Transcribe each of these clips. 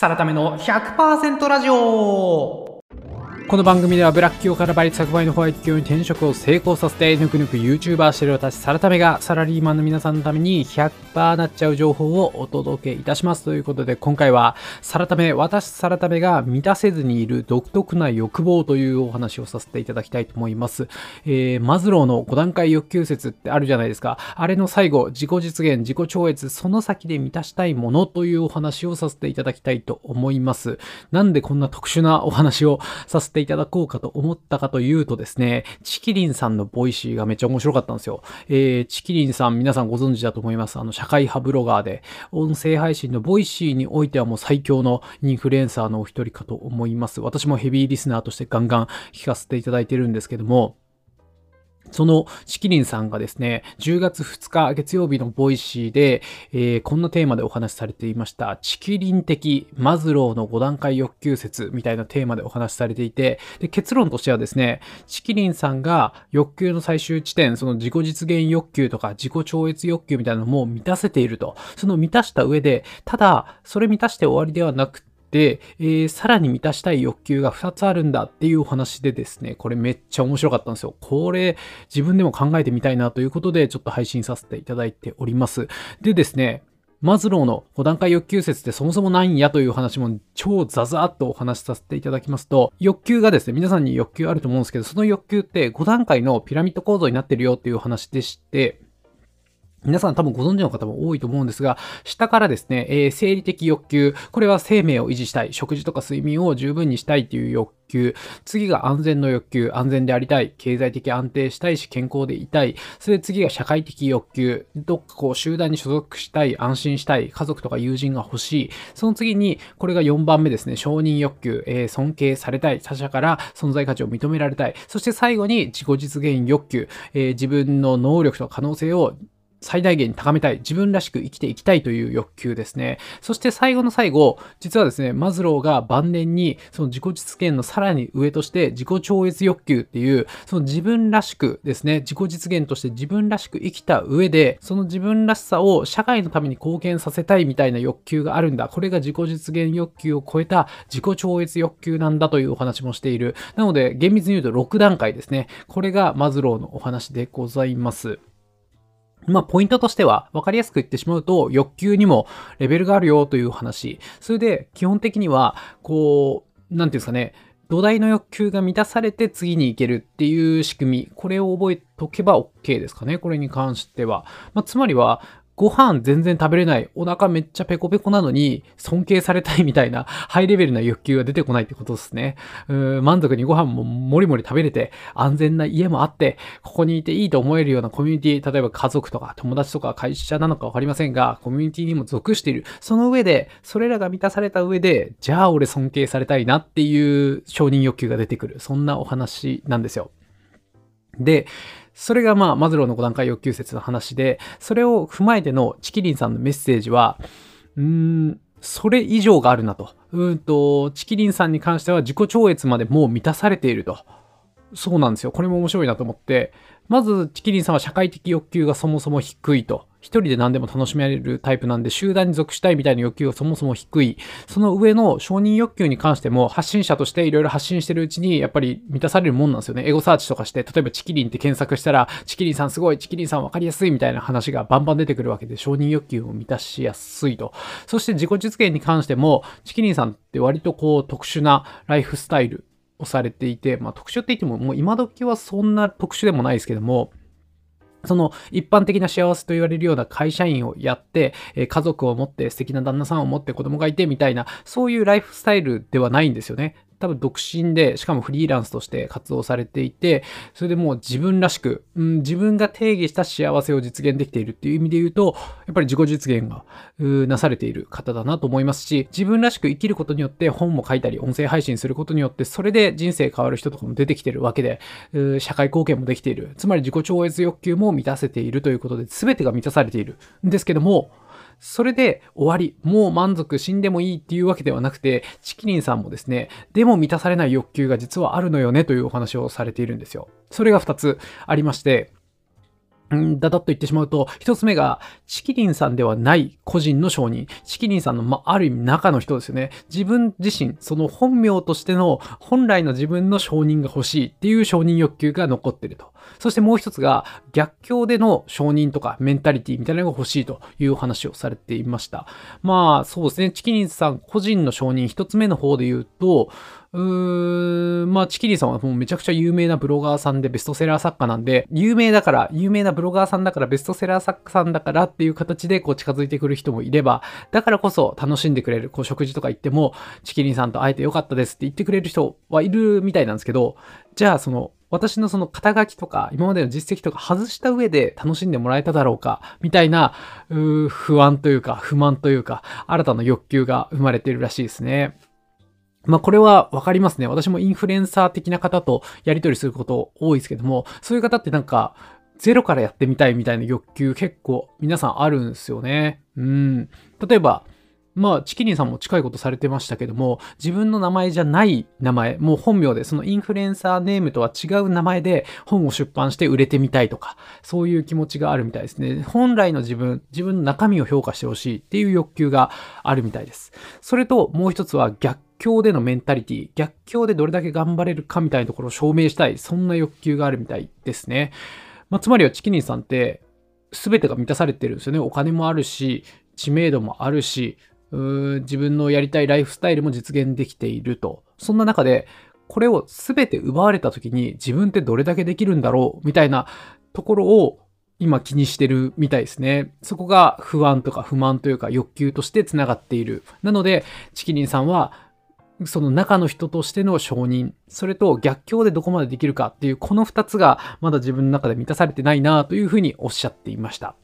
サラタメの100%ラジオ。この番組ではブラック企業から倍率100倍のホワイト企業に転職を成功させてぬくぬく YouTuber してる私サラタメがサラリーマンの皆さんのために100%なっちゃう情報をお届けいたしますということで今回はサラタメ私サラタメが満たせずにいる独特な欲望というお話をさせていただきたいと思います、えー、マズローの5段階欲求説ってあるじゃないですか。あれの最後自己実現自己超越その先で満たしたいものというお話をさせていただきたいと思います。なんでこんな特殊なお話をさせてていただこうかと思ったかというとですね、チキリンさんのボイシーがめっちゃ面白かったんですよ。えー、チキリンさん皆さんご存知だと思います。あの、社会派ブロガーで、音声配信のボイシーにおいてはもう最強のインフルエンサーのお一人かと思います。私もヘビーリスナーとしてガンガン聞かせていただいてるんですけども、そのチキリンさんがですね、10月2日月曜日のボイシーで、えー、こんなテーマでお話しされていました。チキリン的マズローの5段階欲求説みたいなテーマでお話しされていて、で結論としてはですね、チキリンさんが欲求の最終地点、その自己実現欲求とか自己超越欲求みたいなのも満たせていると。その満たした上で、ただ、それ満たして終わりではなくで、えー、さらに満たしたい欲求が2つあるんだっていうお話でですね、これめっちゃ面白かったんですよ。これ自分でも考えてみたいなということでちょっと配信させていただいております。でですね、マズローの5段階欲求説ってそもそもないんやという話も超ザザーっとお話しさせていただきますと、欲求がですね、皆さんに欲求あると思うんですけど、その欲求って5段階のピラミッド構造になってるよっていう話でして、皆さん多分ご存知の方も多いと思うんですが、下からですね、えー、生理的欲求。これは生命を維持したい。食事とか睡眠を十分にしたいという欲求。次が安全の欲求。安全でありたい。経済的安定したいし、健康でいたい。それで次が社会的欲求。どっかこう集団に所属したい。安心したい。家族とか友人が欲しい。その次に、これが4番目ですね。承認欲求。えー、尊敬されたい。他者から存在価値を認められたい。そして最後に自己実現欲求。えー、自分の能力と可能性を最大限に高めたい、自分らしく生きていきたいという欲求ですね。そして最後の最後、実はですね、マズローが晩年にその自己実現のさらに上として自己超越欲求っていう、その自分らしくですね、自己実現として自分らしく生きた上で、その自分らしさを社会のために貢献させたいみたいな欲求があるんだ。これが自己実現欲求を超えた自己超越欲求なんだというお話もしている。なので、厳密に言うと6段階ですね。これがマズローのお話でございます。まあ、ポイントとしては、分かりやすく言ってしまうと、欲求にもレベルがあるよという話。それで、基本的には、こう、なんていうんですかね、土台の欲求が満たされて次に行けるっていう仕組み。これを覚えとけば OK ですかね。これに関しては。まあ、つまりは、ご飯全然食べれない、お腹めっちゃペコペコなのに尊敬されたいみたいな ハイレベルな欲求が出てこないってことですね。うー満足にご飯ももりもり食べれて、安全な家もあって、ここにいていいと思えるようなコミュニティ、例えば家族とか友達とか会社なのかわかりませんが、コミュニティにも属している。その上で、それらが満たされた上で、じゃあ俺尊敬されたいなっていう承認欲求が出てくる。そんなお話なんですよ。で、それがまあ、マズローの5段階欲求説の話で、それを踏まえてのチキリンさんのメッセージは、うーん、それ以上があるなと。うんと、チキリンさんに関しては自己超越までもう満たされていると。そうなんですよ。これも面白いなと思って。まず、チキリンさんは社会的欲求がそもそも低いと。一人で何でも楽しめられるタイプなんで、集団に属したいみたいな欲求がそもそも低い。その上の承認欲求に関しても、発信者としていろいろ発信してるうちに、やっぱり満たされるもんなんですよね。エゴサーチとかして、例えばチキリンって検索したら、チキリンさんすごい、チキリンさんわかりやすいみたいな話がバンバン出てくるわけで、承認欲求を満たしやすいと。そして自己実現に関しても、チキリンさんって割とこう特殊なライフスタイルをされていて、まあ特殊って言っても、もう今時はそんな特殊でもないですけども、その一般的な幸せと言われるような会社員をやって、え家族を持って素敵な旦那さんを持って子供がいてみたいな、そういうライフスタイルではないんですよね。多分独身で、しかもフリーランスとして活動されていて、それでもう自分らしく、うん、自分が定義した幸せを実現できているっていう意味で言うと、やっぱり自己実現がなされている方だなと思いますし、自分らしく生きることによって本も書いたり、音声配信することによって、それで人生変わる人とかも出てきてるわけで、社会貢献もできている。つまり自己超越欲求も満たせているということで、全てが満たされているんですけども、それで終わり、もう満足、死んでもいいっていうわけではなくて、チキリンさんもですね、でも満たされない欲求が実はあるのよねというお話をされているんですよ。それが2つありまして、んだだっと言ってしまうと、一つ目が、チキリンさんではない個人の承認。チキリンさんの、まあ、ある意味中の人ですよね。自分自身、その本名としての本来の自分の承認が欲しいっていう承認欲求が残ってると。そしてもう一つが、逆境での承認とかメンタリティみたいなのが欲しいという話をされていました。まあ、そうですね。チキリンさん個人の承認、一つ目の方で言うと、うーん、まあ、チキリさんはもうめちゃくちゃ有名なブロガーさんでベストセラー作家なんで、有名だから、有名なブロガーさんだから、ベストセラー作家さんだからっていう形でこう近づいてくる人もいれば、だからこそ楽しんでくれる、こう食事とか行っても、チキリンさんと会えてよかったですって言ってくれる人はいるみたいなんですけど、じゃあその、私のその肩書きとか、今までの実績とか外した上で楽しんでもらえただろうか、みたいな、う不安というか、不満というか、新たな欲求が生まれているらしいですね。まあこれはわかりますね。私もインフルエンサー的な方とやり取りすること多いですけども、そういう方ってなんか、ゼロからやってみたいみたいな欲求結構皆さんあるんですよね。うん。例えば、まあ、チキリンさんも近いことされてましたけども、自分の名前じゃない名前、もう本名で、そのインフルエンサーネームとは違う名前で本を出版して売れてみたいとか、そういう気持ちがあるみたいですね。本来の自分、自分の中身を評価してほしいっていう欲求があるみたいです。それともう一つは逆境でのメンタリティ、逆境でどれだけ頑張れるかみたいなところを証明したい、そんな欲求があるみたいですね。まあ、つまりはチキニンさんって、全てが満たされてるんですよね。お金もあるし、知名度もあるし、自分のやりたいライフスタイルも実現できていると。そんな中で、これを全て奪われた時に自分ってどれだけできるんだろうみたいなところを今気にしてるみたいですね。そこが不安とか不満というか欲求として繋がっている。なので、チキリンさんはその中の人としての承認、それと逆境でどこまでできるかっていうこの二つがまだ自分の中で満たされてないなというふうにおっしゃっていました。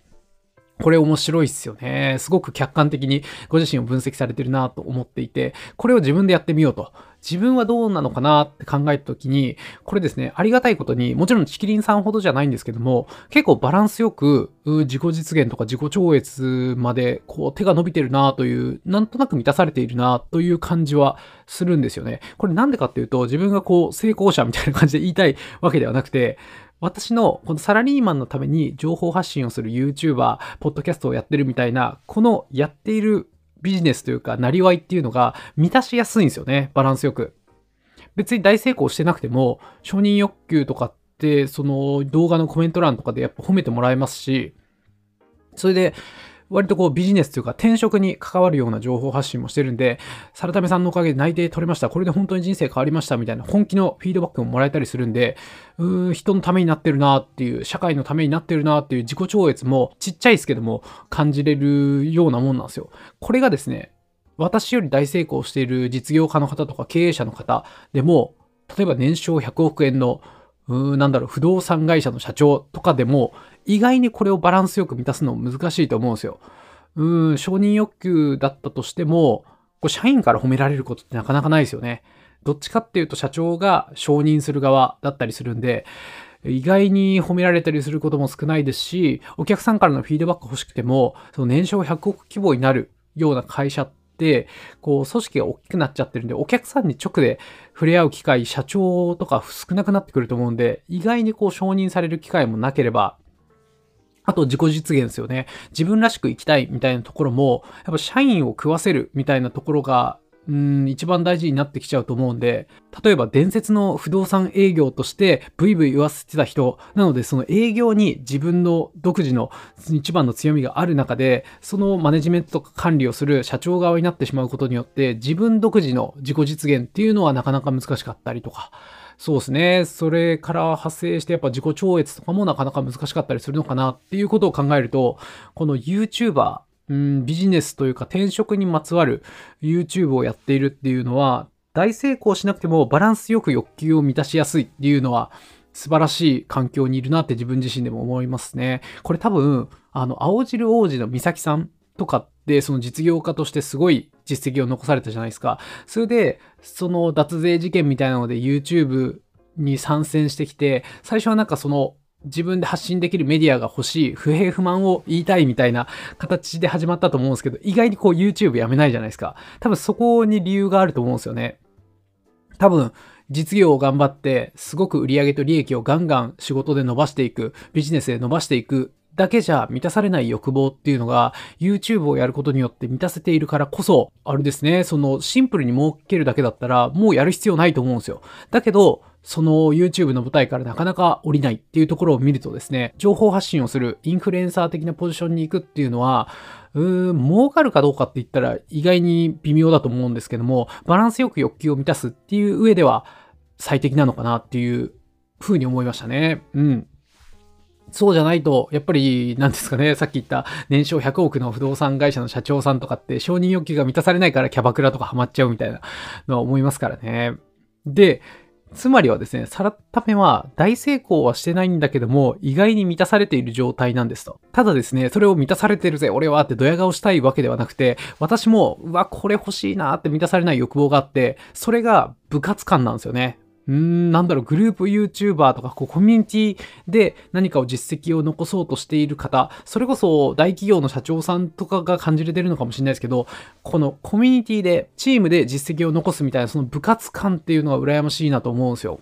これ面白いっすよね。すごく客観的にご自身を分析されてるなと思っていて、これを自分でやってみようと。自分はどうなのかなって考えた時に、これですね、ありがたいことに、もちろんチキリンさんほどじゃないんですけども、結構バランスよく自己実現とか自己超越までこう手が伸びてるなという、なんとなく満たされているなという感じはするんですよね。これなんでかっていうと、自分がこう成功者みたいな感じで言いたいわけではなくて、私のこのサラリーマンのために情報発信をする YouTuber、ポッドキャストをやってるみたいな、このやっているビジネスというか、なりわいっていうのが満たしやすいんですよね。バランスよく。別に大成功してなくても、承認欲求とかって、その動画のコメント欄とかでやっぱ褒めてもらえますし、それで、割とこうビジネスというか転職に関わるような情報発信もしてるんで、サラタメさんのおかげで内定取れました。これで本当に人生変わりましたみたいな本気のフィードバックももらえたりするんで、うーん人のためになってるなっていう、社会のためになってるなっていう自己超越もちっちゃいですけども感じれるようなもんなんですよ。これがですね、私より大成功している実業家の方とか経営者の方でも、例えば年商100億円のうーなんだろう、不動産会社の社長とかでも、意外にこれをバランスよく満たすの難しいと思うんですよ。うん、承認欲求だったとしても、こう社員から褒められることってなかなかないですよね。どっちかっていうと社長が承認する側だったりするんで、意外に褒められたりすることも少ないですし、お客さんからのフィードバック欲しくても、その年商100億規模になるような会社っ、こう、組織が大きくなっちゃってるんで、お客さんに直で触れ合う機会、社長とか少なくなってくると思うんで、意外にこう承認される機会もなければ、あと自己実現ですよね。自分らしく生きたいみたいなところも、やっぱ社員を食わせるみたいなところがうん、一番大事になってきちゃうと思うんで、例えば伝説の不動産営業としてブイブイ言わせてた人、なのでその営業に自分の独自の一番の強みがある中で、そのマネジメントとか管理をする社長側になってしまうことによって、自分独自の自己実現っていうのはなかなか難しかったりとか、そうですね。それから派生してやっぱ自己超越とかもなかなか難しかったりするのかなっていうことを考えると、この YouTuber うん、ビジネスというか転職にまつわる YouTube をやっているっていうのは、大成功しなくてもバランスよく欲求を満たしやすいっていうのは、素晴らしい環境にいるなって自分自身でも思いますね。これ多分、あの、青汁王子の美咲さんとかって、その実業家としてすごい実績を残されたじゃないですか。それで、その脱税事件みたいなので YouTube に参戦してきて、最初はなんかその自分で発信できるメディアが欲しい、不平不満を言いたいみたいな形で始まったと思うんですけど、意外にこう YouTube やめないじゃないですか。多分そこに理由があると思うんですよね。多分実業を頑張って、すごく売り上げと利益をガンガン仕事で伸ばしていく、ビジネスで伸ばしていくだけじゃ満たされない欲望っていうのが YouTube をやることによって満たせているからこそ、あれですね、そのシンプルに儲けるだけだったらもうやる必要ないと思うんですよ。だけど、その YouTube の舞台からなかなか降りないっていうところを見るとですね、情報発信をするインフルエンサー的なポジションに行くっていうのは、うーん、儲かるかどうかって言ったら意外に微妙だと思うんですけども、バランスよく欲求を満たすっていう上では最適なのかなっていうふうに思いましたね。うん。そうじゃないと、やっぱり、なんですかね、さっき言った年商100億の不動産会社の社長さんとかって承認欲求が満たされないからキャバクラとかハマっちゃうみたいなのは思いますからね。で、つまりはですね、さらった目は大成功はしてないんだけども、意外に満たされている状態なんですと。ただですね、それを満たされてるぜ、俺はってドヤ顔したいわけではなくて、私も、うわ、これ欲しいなって満たされない欲望があって、それが部活感なんですよね。うーん、なんだろう、グループ YouTuber とか、こう、コミュニティで何かを実績を残そうとしている方、それこそ大企業の社長さんとかが感じれてるのかもしれないですけど、このコミュニティで、チームで実績を残すみたいな、その部活感っていうのが羨ましいなと思うんですよ。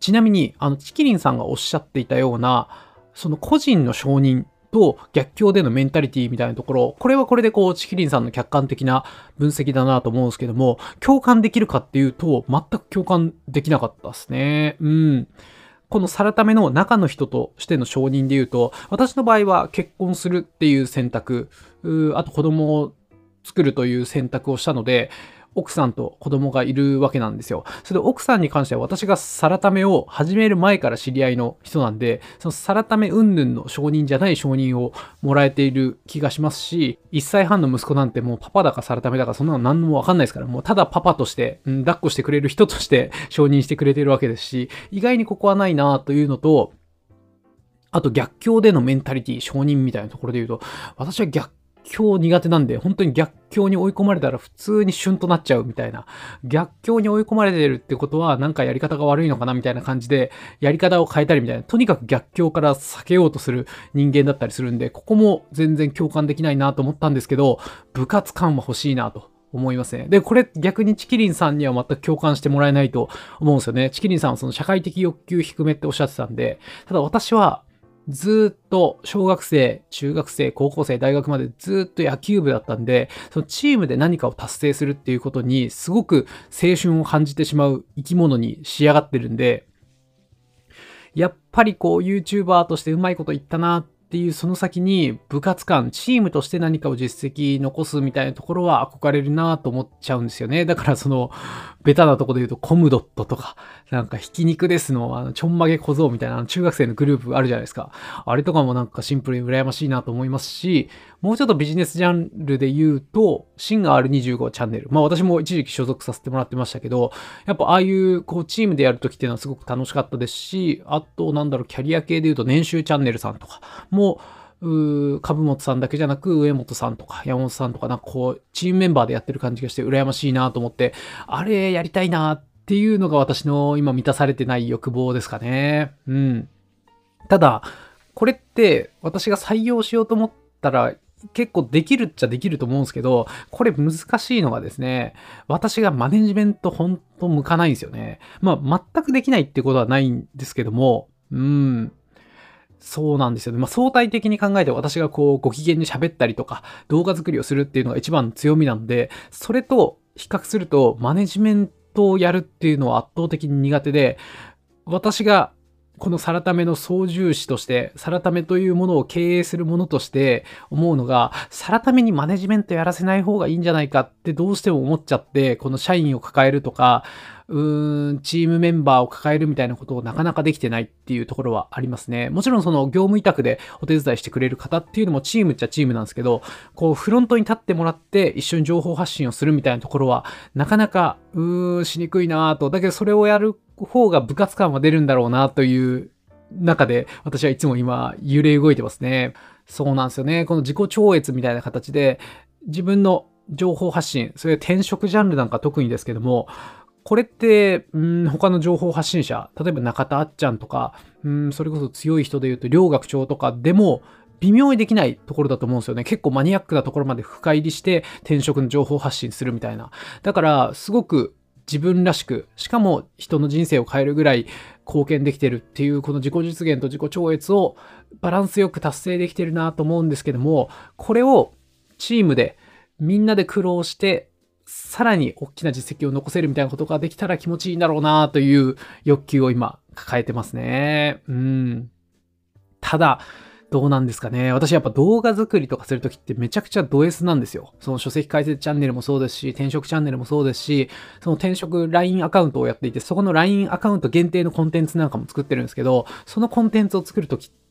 ちなみに、あの、チキリンさんがおっしゃっていたような、その個人の承認と逆境でのメンタリティみたいなところ、これはこれでこう、チキリンさんの客観的な分析だなと思うんですけども、共感できるかっていうと、全く共感できなかったですね。うん。このサラタメの中の人としての承認で言うと、私の場合は結婚するっていう選択、うあと子供を作るという選択をしたので、奥さんと子供がいるわけなんですよ。それで奥さんに関しては私がサラタメを始める前から知り合いの人なんで、そのサラタメ云々の承認じゃない承認をもらえている気がしますし、1歳半の息子なんてもうパパだかサラタメだかそんなの何もわかんないですから、もうただパパとして、うん、抱っこしてくれる人として 承認してくれてるわけですし、意外にここはないなというのと、あと逆境でのメンタリティ、承認みたいなところで言うと、私は逆境苦手なんで、本当に逆境に追い込まれたら普通に旬となっちゃうみたいな。逆境に追い込まれてるってことは、なんかやり方が悪いのかなみたいな感じで、やり方を変えたりみたいな。とにかく逆境から避けようとする人間だったりするんで、ここも全然共感できないなと思ったんですけど、部活感は欲しいなと。思いますね。で、これ逆にチキリンさんには全く共感してもらえないと思うんですよね。チキリンさんはその社会的欲求低めっておっしゃってたんで、ただ私はずっと小学生、中学生、高校生、大学までずっと野球部だったんで、そのチームで何かを達成するっていうことにすごく青春を感じてしまう生き物に仕上がってるんで、やっぱりこう YouTuber としてうまいこと言ったなっていうその先に部活感、チームとして何かを実績残すみたいなところは憧れるなと思っちゃうんですよね。だからその、ベタなとこで言うとコムドットとか、なんかひき肉ですの、あの、ちょんまげ小僧みたいな中学生のグループあるじゃないですか。あれとかもなんかシンプルに羨ましいなと思いますし、もうちょっとビジネスジャンルで言うと、シンガー R25 チャンネル。まあ私も一時期所属させてもらってましたけど、やっぱああいうこうチームでやるときっていうのはすごく楽しかったですし、あとなんだろう、キャリア系で言うと年収チャンネルさんとかも、う株本さんだけじゃなく、上本さんとか山本さんとか、なんかこう、チームメンバーでやってる感じがして羨ましいなと思って、あれやりたいなっていうのが私の今満たされてない欲望ですかね。うん。ただ、これって私が採用しようと思ったら結構できるっちゃできると思うんですけど、これ難しいのがですね、私がマネジメントほんと向かないんですよね。まあ全くできないってことはないんですけども、うん。そうなんですよね。まあ、相対的に考えて私がこう、ご機嫌に喋ったりとか、動画作りをするっていうのが一番強みなので、それと比較すると、マネジメントをやるっていうのは圧倒的に苦手で、私がこのサラタメの操縦士として、サラタメというものを経営するものとして思うのが、サラタメにマネジメントやらせない方がいいんじゃないかってどうしても思っちゃって、この社員を抱えるとか、うーん、チームメンバーを抱えるみたいなことをなかなかできてないっていうところはありますね。もちろんその業務委託でお手伝いしてくれる方っていうのもチームっちゃチームなんですけど、こうフロントに立ってもらって一緒に情報発信をするみたいなところはなかなかうーんしにくいなぁと。だけどそれをやる方が部活感は出るんだろうなという中で私はいつも今揺れ動いてますね。そうなんですよね。この自己超越みたいな形で自分の情報発信、それ転職ジャンルなんか特にですけども、これって、うん、他の情報発信者、例えば中田あっちゃんとか、うん、それこそ強い人で言うと両学長とかでも、微妙にできないところだと思うんですよね。結構マニアックなところまで深入りして転職の情報発信するみたいな。だから、すごく自分らしく、しかも人の人生を変えるぐらい貢献できてるっていうこの自己実現と自己超越をバランスよく達成できてるなと思うんですけども、これをチームでみんなで苦労してさらに大きな実績を残せるみたいなことができたら気持ちいいんだろうなという欲求を今抱えてますね。うん。ただ、どうなんですかね。私やっぱ動画作りとかするときってめちゃくちゃド S なんですよ。その書籍解説チャンネルもそうですし、転職チャンネルもそうですし、その転職 LINE アカウントをやっていて、そこの LINE アカウント限定のコンテンツなんかも作ってるんですけど、そのコンテンツを作るときって、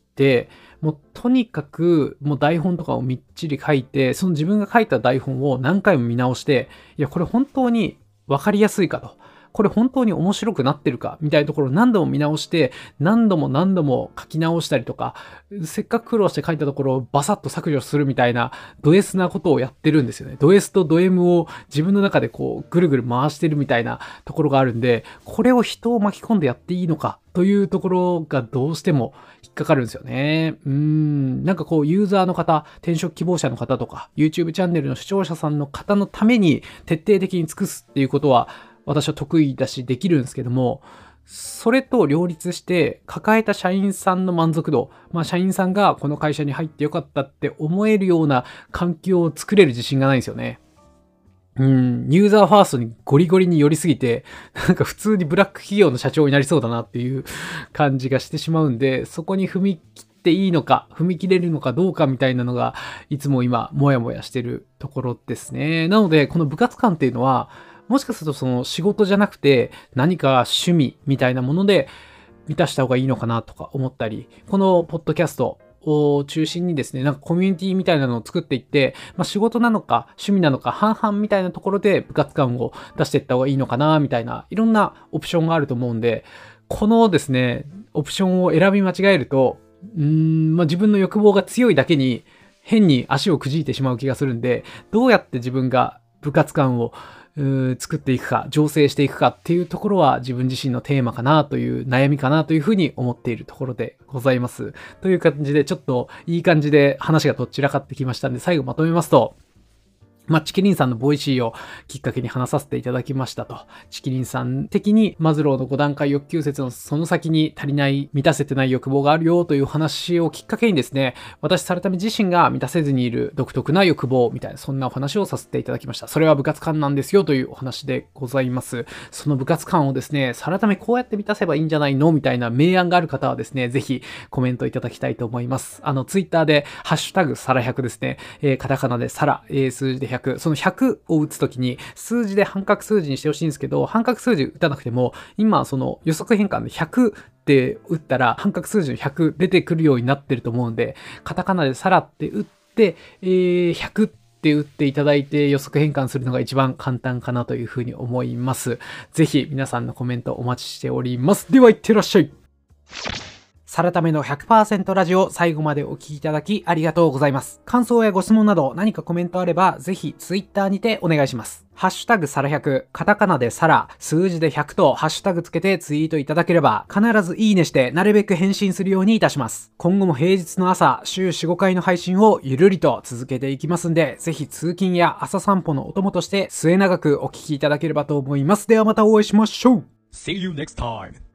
もうとにかくもう台本とかをみっちり書いて、その自分が書いた台本を何回も見直して、いや、これ本当に分かりやすいかと。これ本当に面白くなってるかみたいなところを何度も見直して、何度も何度も書き直したりとか、せっかく苦労して書いたところをバサッと削除するみたいなド S なことをやってるんですよね。ド S とド M を自分の中でこうぐるぐる回してるみたいなところがあるんで、これを人を巻き込んでやっていいのかというところがどうしても引っかかるんですよね。うーん。なんかこう、ユーザーの方、転職希望者の方とか、YouTube チャンネルの視聴者さんの方のために徹底的に尽くすっていうことは、私は得意だしできるんですけども、それと両立して抱えた社員さんの満足度、まあ社員さんがこの会社に入ってよかったって思えるような環境を作れる自信がないんですよね。うん、ユーザーファーストにゴリゴリに寄りすぎて、なんか普通にブラック企業の社長になりそうだなっていう感じがしてしまうんで、そこに踏み切っていいのか、踏み切れるのかどうかみたいなのが、いつも今、もやもやしてるところですね。なので、この部活感っていうのは、もしかするとその仕事じゃなくて何か趣味みたいなもので満たした方がいいのかなとか思ったり、このポッドキャストを中心にですね、なんかコミュニティみたいなのを作っていって、まあ、仕事なのか趣味なのか半々みたいなところで部活感を出していった方がいいのかなみたいな、いろんなオプションがあると思うんで、このですね、オプションを選び間違えると、うん、まあ、自分の欲望が強いだけに変に足をくじいてしまう気がするんで、どうやって自分が部活感を作っていくか、醸成していくかっていうところは自分自身のテーマかなという悩みかなというふうに思っているところでございます。という感じでちょっといい感じで話がどちらかってきましたんで最後まとめますと、まあ、チキリンさんのボイシーをきっかけに話させていただきましたと。チキリンさん的にマズローの5段階欲求説のその先に足りない、満たせてない欲望があるよという話をきっかけにですね、私、サラタメ自身が満たせずにいる独特な欲望みたいな、そんなお話をさせていただきました。それは部活感なんですよというお話でございます。その部活感をですね、サラタメこうやって満たせばいいんじゃないのみたいな名案がある方はですね、ぜひコメントいただきたいと思います。あの、ツイッターで、ハッシュタグサラ100ですね、えー、カタカナでサラ、え、数字で100その100を打つときに数字で半角数字にしてほしいんですけど、半角数字打たなくても、今その予測変換で100って打ったら半角数字の100出てくるようになってると思うんで、カタカナでさらって打って、えー、100って打っていただいて予測変換するのが一番簡単かなというふうに思います。ぜひ皆さんのコメントお待ちしております。では、いってらっしゃい。サラタメの100%ラジオ最後までお聴きいただきありがとうございます。感想やご質問など何かコメントあればぜひツイッターにてお願いします。ハッシュタグサラ100、カタカナでサラ、数字で100とハッシュタグつけてツイートいただければ必ずいいねしてなるべく返信するようにいたします。今後も平日の朝、週4、5回の配信をゆるりと続けていきますんで、ぜひ通勤や朝散歩のお供として末永くお聴きいただければと思います。ではまたお会いしましょう See you next time.